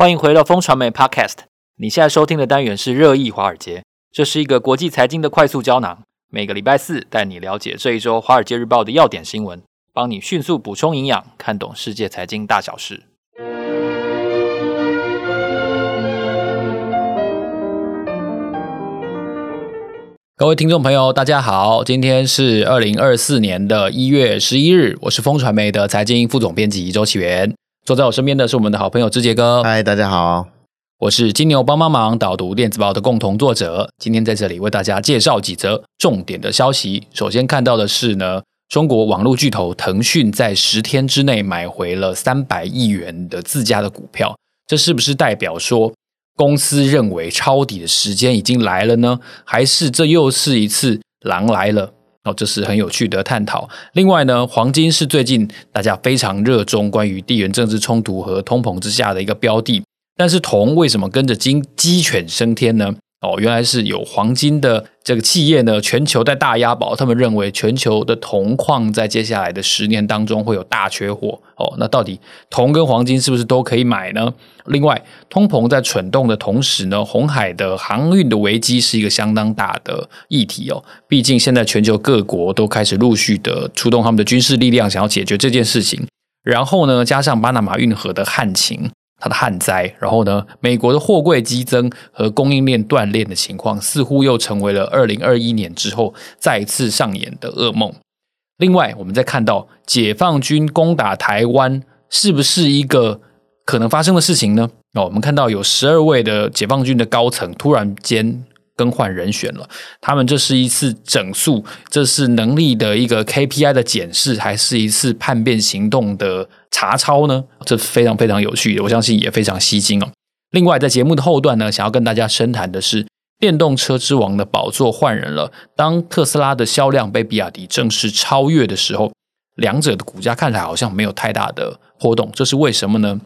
欢迎回到风传媒 Podcast。你现在收听的单元是热议华尔街，这是一个国际财经的快速胶囊。每个礼拜四带你了解这一周《华尔街日报》的要点新闻，帮你迅速补充营养，看懂世界财经大小事。各位听众朋友，大家好，今天是二零二四年的一月十一日，我是风传媒的财经副总编辑周启源。坐在我身边的是我们的好朋友志杰哥。嗨，大家好，我是金牛帮帮忙导读电子报的共同作者。今天在这里为大家介绍几则重点的消息。首先看到的是呢，中国网络巨头腾讯在十天之内买回了三百亿元的自家的股票，这是不是代表说公司认为抄底的时间已经来了呢？还是这又是一次狼来了？哦，这是很有趣的探讨。另外呢，黄金是最近大家非常热衷关于地缘政治冲突和通膨之下的一个标的。但是铜为什么跟着金鸡犬升天呢？哦，原来是有黄金的这个企业呢，全球在大押宝，他们认为全球的铜矿在接下来的十年当中会有大缺货。哦，那到底铜跟黄金是不是都可以买呢？另外，通膨在蠢动的同时呢，红海的航运的危机是一个相当大的议题哦。毕竟现在全球各国都开始陆续的出动他们的军事力量，想要解决这件事情。然后呢，加上巴拿马运河的旱情。它的旱灾，然后呢，美国的货柜激增和供应链断裂的情况，似乎又成为了二零二一年之后再次上演的噩梦。另外，我们再看到解放军攻打台湾，是不是一个可能发生的事情呢？哦，我们看到有十二位的解放军的高层突然间。更换人选了，他们这是一次整肃，这是能力的一个 KPI 的检视，还是一次叛变行动的查抄呢？这非常非常有趣的，我相信也非常吸睛哦。另外，在节目的后段呢，想要跟大家深谈的是电动车之王的宝座换人了。当特斯拉的销量被比亚迪正式超越的时候，两者的股价看起来好像没有太大的波动，这是为什么呢？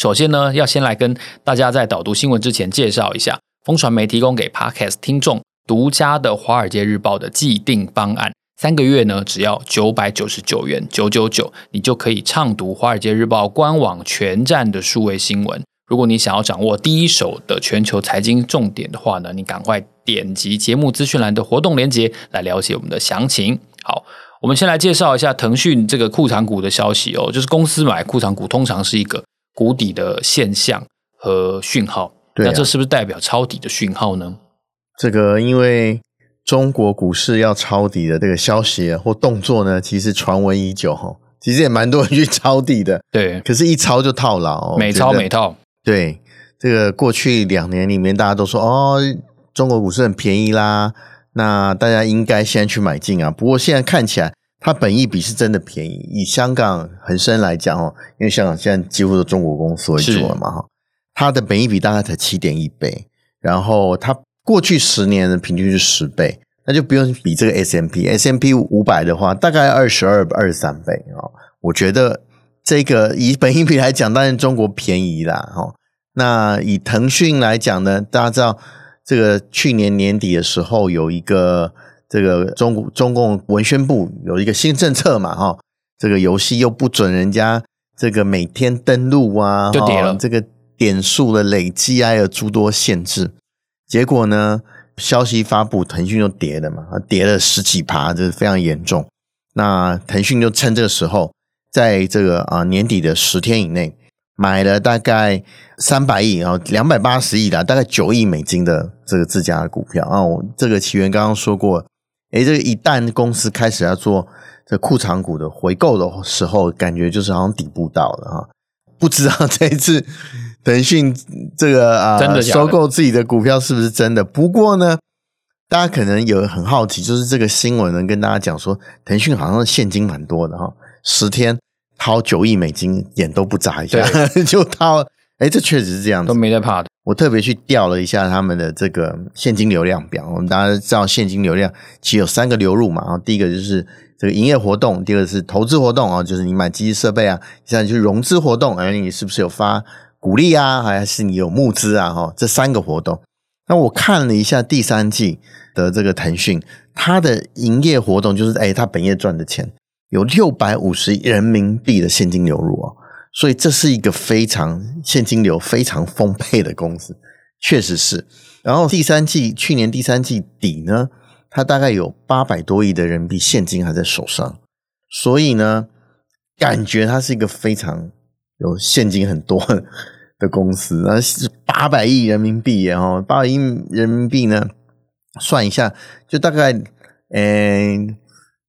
首先呢，要先来跟大家在导读新闻之前介绍一下。风传媒提供给 Podcast 听众独家的《华尔街日报》的既定方案，三个月呢，只要九百九十九元，九九九，你就可以畅读《华尔街日报》官网全站的数位新闻。如果你想要掌握第一手的全球财经重点的话呢，你赶快点击节目资讯栏的活动链接来了解我们的详情。好，我们先来介绍一下腾讯这个库藏股的消息哦，就是公司买库藏股通常是一个谷底的现象和讯号。那这是不是代表抄底的讯号呢？这个因为中国股市要抄底的这个消息或动作呢，其实传闻已久哈，其实也蛮多人去抄底的。对，可是，一抄就套牢，每抄每套。对，这个过去两年里面，大家都说哦，中国股市很便宜啦，那大家应该现在去买进啊。不过现在看起来，它本益比是真的便宜。以香港恒生来讲哦，因为香港现在几乎都中国公司为主了嘛哈。它的本益比大概才七点一倍，然后它过去十年的平均是十倍，那就不用比这个 S M P S M P 五百的话大概二十二、二十三倍哦。我觉得这个以本益比来讲，当然中国便宜啦。哦，那以腾讯来讲呢，大家知道这个去年年底的时候有一个这个中中共文宣部有一个新政策嘛，哈，这个游戏又不准人家这个每天登录啊，就跌了这个。点数的累积还有诸多限制，结果呢，消息发布，腾讯就跌了嘛，跌了十几趴，这是非常严重。那腾讯就趁这个时候，在这个啊年底的十天以内，买了大概三百亿啊，两百八十亿的，大概九亿美金的这个自家的股票啊。我这个岐原刚刚说过，诶，这个一旦公司开始要做这库藏股的回购的时候，感觉就是好像底部到了哈，不知道这一次。腾讯这个啊，真的收购自己的股票是不是真的？不过呢，大家可能有很好奇，就是这个新闻能跟大家讲说，腾讯好像现金蛮多的哈，十天掏九亿美金，眼都不眨一下 就掏。哎，这确实是这样子，都没在怕的。我特别去调了一下他们的这个现金流量表，我们大家知道现金流量其实有三个流入嘛，然后第一个就是这个营业活动，第二个是投资活动啊，就是你买机器设备啊，现在就是融资活动，哎，你是不是有发？鼓励啊，还是你有募资啊？哈，这三个活动。那我看了一下第三季的这个腾讯，它的营业活动就是，哎，它本业赚的钱有六百五十亿人民币的现金流入哦。所以这是一个非常现金流非常丰沛的公司，确实是。然后第三季去年第三季底呢，它大概有八百多亿的人民币现金还在手上，所以呢，感觉它是一个非常有现金很多的公司。那是八百亿人民币耶哦，八百亿人民币呢，算一下就大概嗯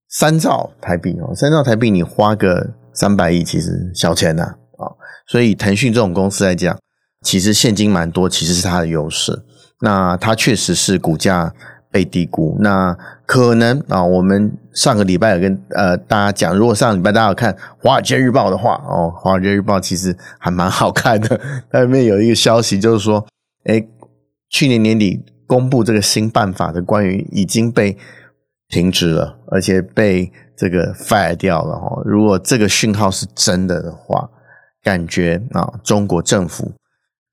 三兆台币哦，三兆台币你花个三百亿其实小钱呐啊。所以腾讯这种公司来讲，其实现金蛮多，其实是它的优势。那它确实是股价被低估。那可能啊，我们上个礼拜有跟呃大家讲，如果上个礼拜大家有看《华尔街日报》的话，哦，《华尔街日报》其实还蛮好看的。它里面有一个消息，就是说，诶，去年年底公布这个新办法的关于已经被停职了，而且被这个 fire 掉了。哦，如果这个讯号是真的的话。感觉啊，中国政府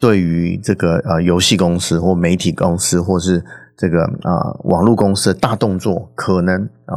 对于这个呃游戏公司或媒体公司或是这个啊网络公司的大动作，可能啊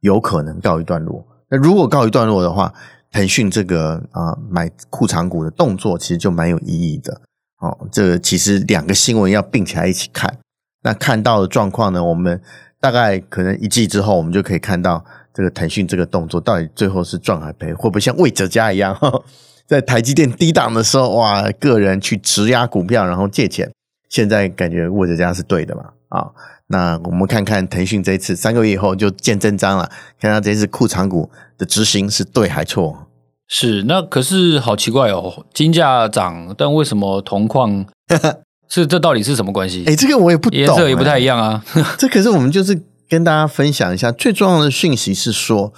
有可能告一段落。那如果告一段落的话，腾讯这个啊买库藏股的动作其实就蛮有意义的。哦，这其实两个新闻要并起来一起看。那看到的状况呢，我们大概可能一季之后，我们就可以看到这个腾讯这个动作到底最后是赚还赔，会不会像魏哲家一样？呵 呵在台积电低档的时候，哇，个人去质押股票，然后借钱。现在感觉魏哲家是对的嘛？啊，那我们看看腾讯这一次三个月以后就见真章了，看看这次库藏股的执行是对还错？是，那可是好奇怪哦，金价涨，但为什么铜矿 是这到底是什么关系？哎，这个我也不懂，颜色也不太一样啊。这可是我们就是跟大家分享一下，最重要的讯息是说，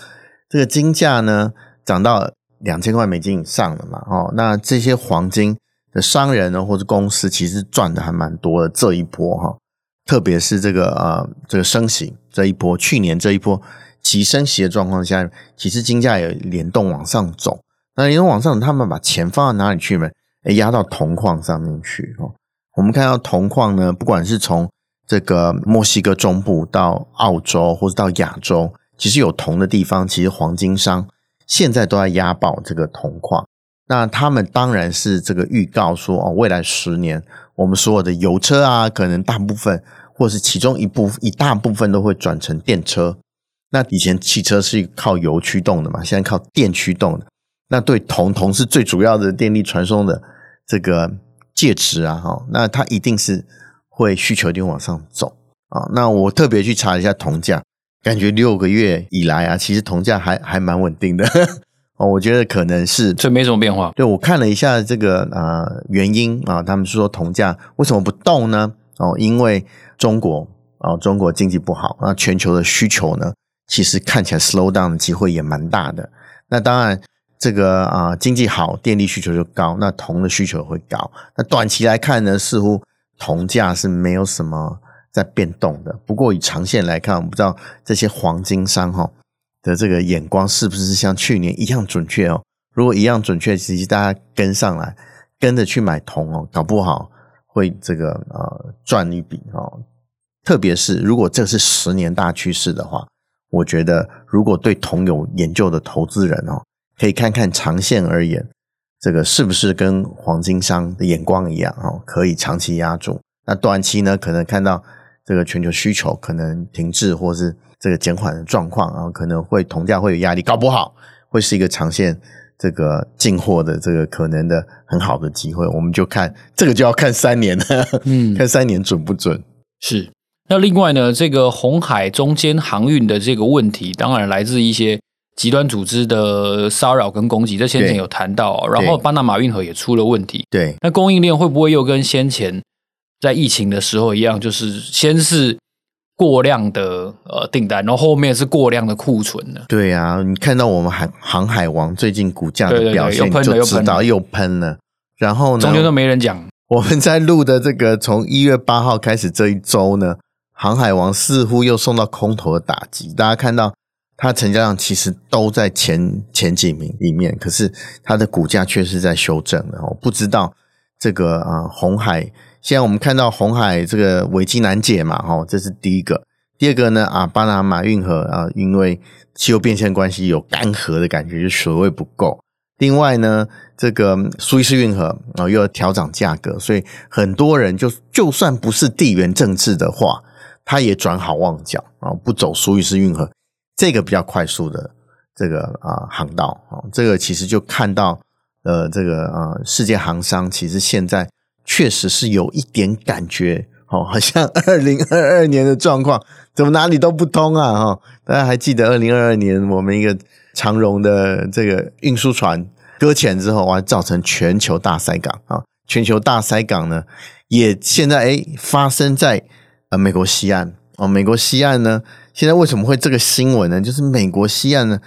这个金价呢涨到。两千块美金以上了嘛？哦，那这些黄金的商人呢，或者公司，其实赚的还蛮多的。这一波哈，特别是这个呃，这个升息这一波，去年这一波急升息的状况下，其实金价也联动往上走。那联动往上，他们把钱放到哪里去呢？诶，压到铜矿上面去哦。我们看到铜矿呢，不管是从这个墨西哥中部到澳洲，或者到亚洲，其实有铜的地方，其实黄金商。现在都在押宝这个铜矿，那他们当然是这个预告说哦，未来十年我们所有的油车啊，可能大部分或是其中一部一大部分都会转成电车。那以前汽车是靠油驱动的嘛，现在靠电驱动的。那对铜，铜是最主要的电力传送的这个介质啊，哈，那它一定是会需求一定往上走啊。那我特别去查一下铜价。感觉六个月以来啊，其实铜价还还蛮稳定的哦。我觉得可能是这没什么变化。对，我看了一下这个啊、呃、原因啊，他们说铜价为什么不动呢？哦，因为中国啊、哦，中国经济不好，那全球的需求呢，其实看起来 slow down 的机会也蛮大的。那当然，这个啊、呃、经济好，电力需求就高，那铜的需求会高。那短期来看呢，似乎铜价是没有什么。在变动的，不过以长线来看，我不知道这些黄金商哈的这个眼光是不是像去年一样准确哦？如果一样准确，其实大家跟上来，跟着去买铜哦，搞不好会这个呃赚一笔哦。特别是如果这是十年大趋势的话，我觉得如果对铜有研究的投资人哦，可以看看长线而言，这个是不是跟黄金商的眼光一样哦，可以长期压住。那短期呢，可能看到。这个全球需求可能停滞，或是这个减缓的状况，然后可能会铜价会有压力，搞不好会是一个长线这个进货的这个可能的很好的机会。我们就看这个就要看三年了，嗯，看三年准不准。是。那另外呢，这个红海中间航运的这个问题，当然来自一些极端组织的骚扰跟攻击，这先前有谈到。然后巴拿马运河也出了问题，对。那供应链会不会又跟先前？在疫情的时候一样，就是先是过量的呃订单，然后后面是过量的库存了。对啊，你看到我们航航海王最近股价的表现，就知道又喷了。然后呢，中间都没人讲。我们在录的这个从一月八号开始这一周呢，航海王似乎又受到空头的打击。大家看到它成交量其实都在前前几名里面，可是它的股价却是在修正的。我不知道这个啊、呃、红海。现在我们看到红海这个危机难解嘛，哈，这是第一个。第二个呢，啊，巴拿马运河啊，因为气候变迁关系有干涸的感觉，就水位不够。另外呢，这个苏伊士运河啊又要调涨价格，所以很多人就就算不是地缘政治的话，他也转好望角啊，不走苏伊士运河这个比较快速的这个啊航道啊，这个其实就看到呃这个啊世界航商其实现在确实是有一点感觉。哦，好像 二零二二年的状况，怎么哪里都不通啊？哈，大家还记得二零二二年我们一个长荣的这个运输船搁浅之后，哇，造成全球大塞港啊！全球大塞港呢，也现在诶发生在呃美国西岸哦。美国西岸呢，现在为什么会这个新闻呢？就是美国西岸呢，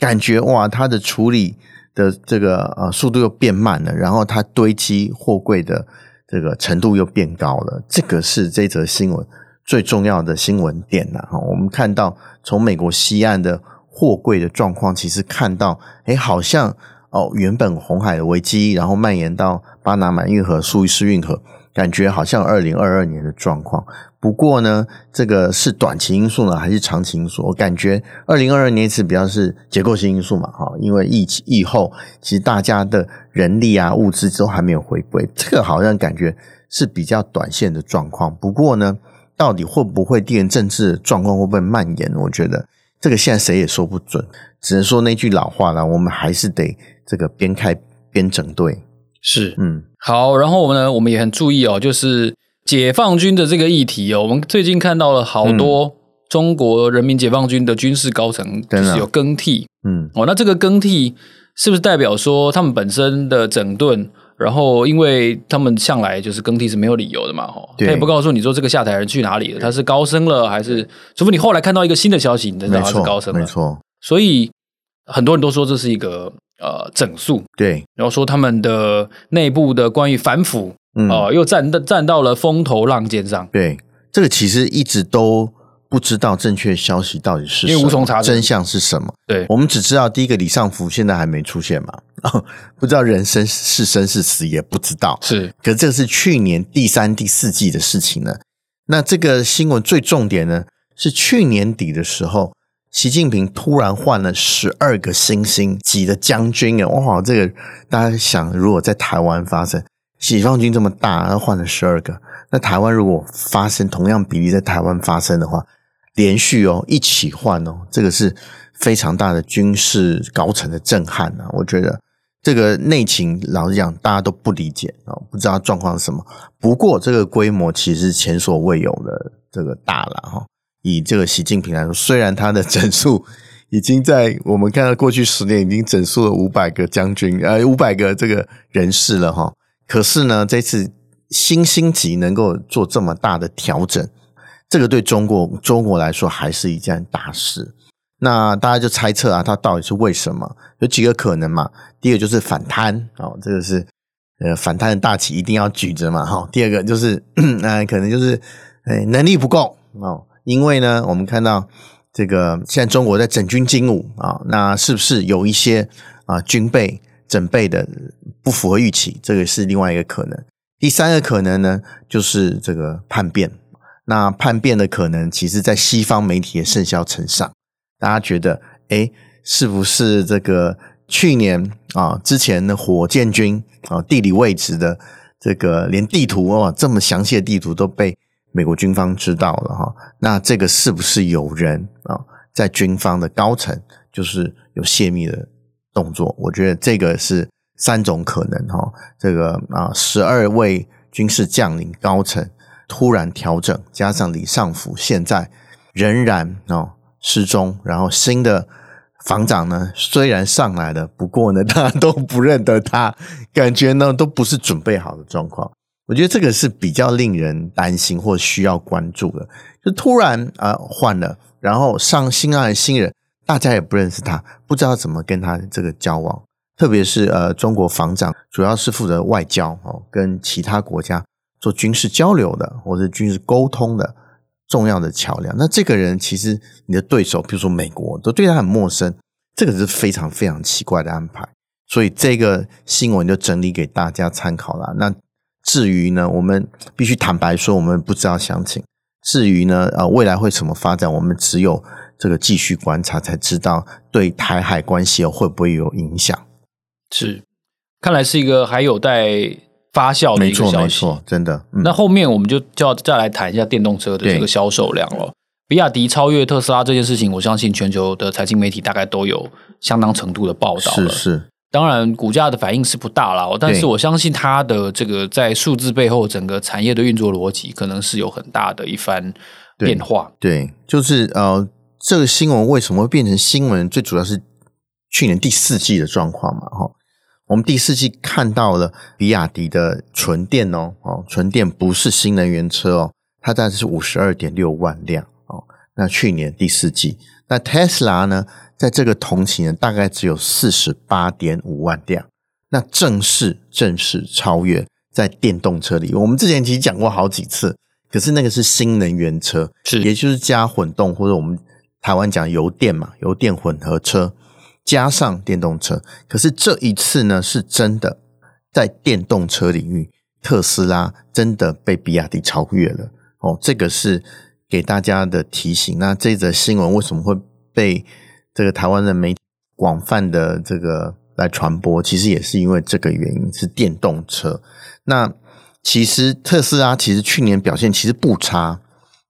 感觉哇，它的处理的这个呃速度又变慢了，然后它堆积货柜的。这个程度又变高了，这个是这则新闻最重要的新闻点呐。哈，我们看到从美国西岸的货柜的状况，其实看到，诶，好像哦，原本红海的危机，然后蔓延到巴拿马运河、苏伊士运河。感觉好像二零二二年的状况，不过呢，这个是短期因素呢，还是长期因素？我感觉二零二二年是比较是结构性因素嘛，哈，因为疫情疫后，其实大家的人力啊、物资都还没有回归，这个好像感觉是比较短线的状况。不过呢，到底会不会地缘政治状况会不会蔓延？我觉得这个现在谁也说不准，只能说那句老话了，我们还是得这个边开边整队。是，嗯，好，然后我们呢，我们也很注意哦，就是解放军的这个议题哦，我们最近看到了好多中国人民解放军的军事高层就是有更替，嗯，哦，那这个更替是不是代表说他们本身的整顿？然后因为他们向来就是更替是没有理由的嘛，哈，他也不告诉你说这个下台人去哪里了，他是高升了还是？除非你后来看到一个新的消息，你才知道他是高升了，没错，所以很多人都说这是一个。呃，整肃对，然后说他们的内部的关于反腐，嗯，呃，又站站到了风头浪尖上。对，这个其实一直都不知道正确消息到底是什么，因为无从查证，真相是什么？对，我们只知道第一个李尚福现在还没出现嘛，不知道人生是生是死也不知道。是，可是这个是去年第三、第四季的事情呢。那这个新闻最重点呢，是去年底的时候。习近平突然换了十二个星星级的将军啊！哇，这个大家想，如果在台湾发生，解放军这么大，他换了十二个，那台湾如果发生同样比例在台湾发生的话，连续哦一起换哦，这个是非常大的军事高层的震撼啊！我觉得这个内情，老实讲，大家都不理解啊，不知道状况是什么。不过这个规模其实前所未有的这个大了哈。以这个习近平来说，虽然他的整数已经在我们看到过去十年已经整数了五百个将军，呃，五百个这个人士了哈。可是呢，这次新星级能够做这么大的调整，这个对中国中国来说还是一件大事。那大家就猜测啊，他到底是为什么？有几个可能嘛？第一个就是反贪哦，这个是呃反贪的大旗一定要举着嘛哈。第二个就是那可能就是呃能力不够哦。因为呢，我们看到这个现在中国在整军经武啊，那是不是有一些啊军备整备的不符合预期？这个是另外一个可能。第三个可能呢，就是这个叛变。那叛变的可能，其实在西方媒体也甚嚣尘上。大家觉得，哎，是不是这个去年啊之前的火箭军啊地理位置的这个连地图哦这么详细的地图都被。美国军方知道了哈，那这个是不是有人啊在军方的高层就是有泄密的动作？我觉得这个是三种可能哈。这个啊，十二位军事将领高层突然调整，加上李尚福现在仍然啊失踪，然后新的防长呢虽然上来了，不过呢 大家都不认得他，感觉呢都不是准备好的状况。我觉得这个是比较令人担心或需要关注的，就突然啊换了，然后上新来的新人，大家也不认识他，不知道怎么跟他这个交往。特别是呃，中国防长主要是负责外交哦，跟其他国家做军事交流的，或者军事沟通的重要的桥梁。那这个人其实你的对手，比如说美国，都对他很陌生，这个是非常非常奇怪的安排。所以这个新闻就整理给大家参考了。那。至于呢，我们必须坦白说，我们不知道详情。至于呢，呃，未来会怎么发展，我们只有这个继续观察，才知道对台海关系会不会有影响。是，看来是一个还有待发酵的一个消息。没错，没错，真的。嗯、那后面我们就就要再来谈一下电动车的这个销售量了。比亚迪超越特斯拉这件事情，我相信全球的财经媒体大概都有相当程度的报道了。是是，当然股价的反应是不大了，但是我相信它的这个在数字背后，整个产业的运作逻辑可能是有很大的一番变化。对，对就是呃，这个新闻为什么会变成新闻？最主要是去年第四季的状况嘛，哈。我们第四季看到了比亚迪的纯电哦，哦，纯电不是新能源车哦，它大概是五十二点六万辆。那去年第四季，那 Tesla 呢，在这个同期呢，大概只有四十八点五万辆，那正式正式超越在电动车里。我们之前其实讲过好几次，可是那个是新能源车，是也就是加混动或者我们台湾讲油电嘛，油电混合车加上电动车。可是这一次呢，是真的在电动车领域，特斯拉真的被比亚迪超越了。哦，这个是。给大家的提醒，那这则新闻为什么会被这个台湾的媒体广泛的这个来传播？其实也是因为这个原因，是电动车。那其实特斯拉其实去年表现其实不差，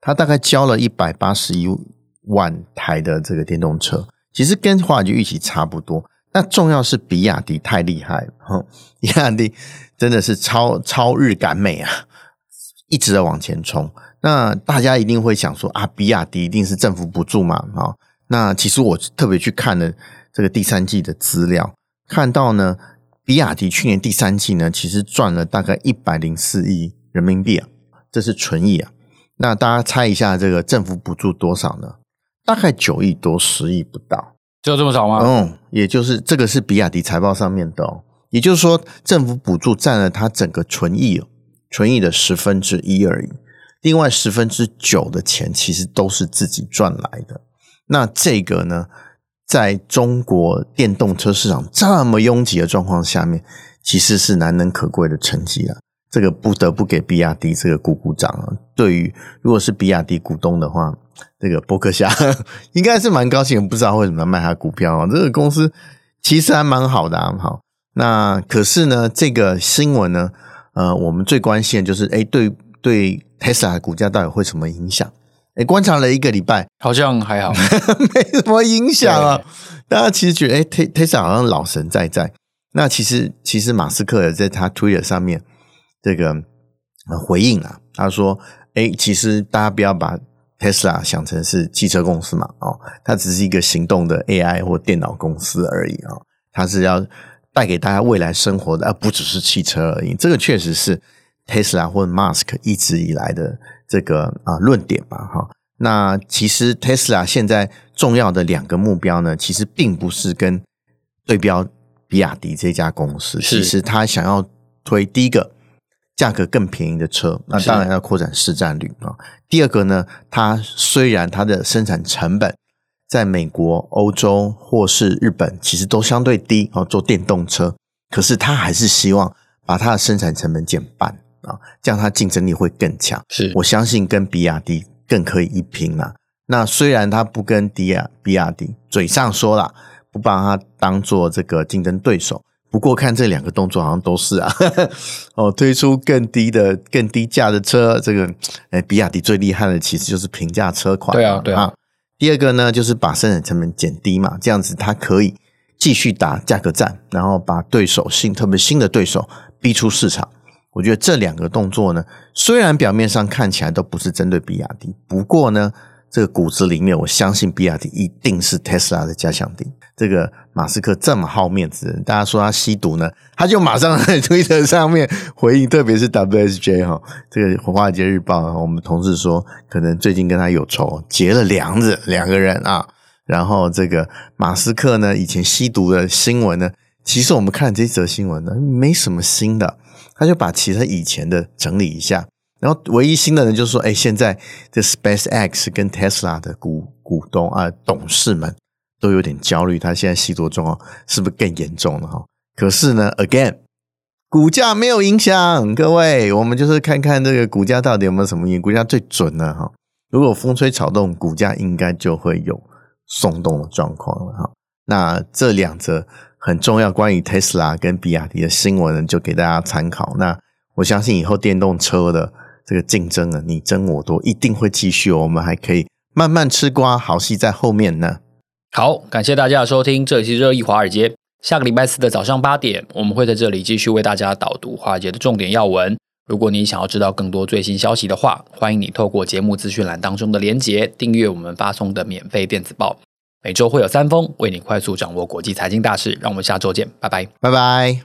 它大概交了一百八十一万台的这个电动车，其实跟华尔街预期差不多。那重要是比亚迪太厉害了，比亚迪真的是超超日赶美啊，一直在往前冲。那大家一定会想说啊，比亚迪一定是政府补助嘛？啊，那其实我特别去看了这个第三季的资料，看到呢，比亚迪去年第三季呢，其实赚了大概一百零四亿人民币啊，这是纯益啊。那大家猜一下，这个政府补助多少呢？大概九亿多，十亿不到，就这么少吗？嗯，也就是这个是比亚迪财报上面的哦，也就是说，政府补助占了它整个纯益哦，纯益的十分之一而已。另外十分之九的钱其实都是自己赚来的，那这个呢，在中国电动车市场这么拥挤的状况下面，其实是难能可贵的成绩啊！这个不得不给比亚迪这个鼓鼓掌啊！对于如果是比亚迪股东的话，这个波克夏应该是蛮高兴，不知道为什么要卖他股票啊？这个公司其实还蛮好的啊！好，那可是呢，这个新闻呢，呃，我们最关心的就是，哎，对对。Tesla 的股价到底会什么影响？诶，观察了一个礼拜，好像还好，没什么影响啊。大家其实觉得，诶，Tesla 好像老神在在。那其实，其实马斯克也在他 Twitter 上面这个回应啊，他说：“诶，其实大家不要把 Tesla 想成是汽车公司嘛，哦，它只是一个行动的 AI 或电脑公司而已啊，它是要带给大家未来生活的，而不只是汽车而已。这个确实是。” Tesla 或者 Musk 一直以来的这个啊论点吧，哈，那其实 Tesla 现在重要的两个目标呢，其实并不是跟对标比亚迪这家公司，其实他想要推第一个价格更便宜的车，那当然要扩展市占率啊。第二个呢，它虽然它的生产成本在美国、欧洲或是日本其实都相对低啊，做电动车，可是它还是希望把它的生产成本减半。啊，这样它竞争力会更强。是，我相信跟比亚迪更可以一拼啦。那虽然他不跟迪亚比亚迪嘴上说了，不把它当做这个竞争对手，不过看这两个动作好像都是啊。哦，推出更低的、更低价的车，这个诶比亚迪最厉害的其实就是平价车款。对啊，对啊。第二个呢，就是把生产成本减低嘛，这样子它可以继续打价格战，然后把对手新，特别新的对手逼出市场。我觉得这两个动作呢，虽然表面上看起来都不是针对比亚迪，不过呢，这个骨子里面，我相信比亚迪一定是 Tesla 的假想敌。这个马斯克这么好面子，大家说他吸毒呢，他就马上 在推特上面回应，特别是 WSJ 哈，这个《华尔街日报》我们同事说，可能最近跟他有仇，结了梁子，两个人啊。然后这个马斯克呢，以前吸毒的新闻呢，其实我们看这则新闻呢，没什么新的。他就把其他以前的整理一下，然后唯一新的呢，就是说，哎，现在这 SpaceX 跟 Tesla 的股股东啊董事们都有点焦虑，他现在吸毒状况是不是更严重了哈？可是呢，again，股价没有影响，各位，我们就是看看这个股价到底有没有什么影，股价最准了哈。如果风吹草动，股价应该就会有松动的状况了哈。那这两则很重要关于特斯拉跟比亚迪的新闻呢，就给大家参考。那我相信以后电动车的这个竞争啊，你争我夺，一定会继续。我们还可以慢慢吃瓜，好戏在后面呢。好，感谢大家的收听，这里是热议华尔街。下个礼拜四的早上八点，我们会在这里继续为大家导读华尔街的重点要闻。如果你想要知道更多最新消息的话，欢迎你透过节目资讯栏当中的连结订阅我们发送的免费电子报。每周会有三封，为你快速掌握国际财经大事。让我们下周见，拜拜，拜拜。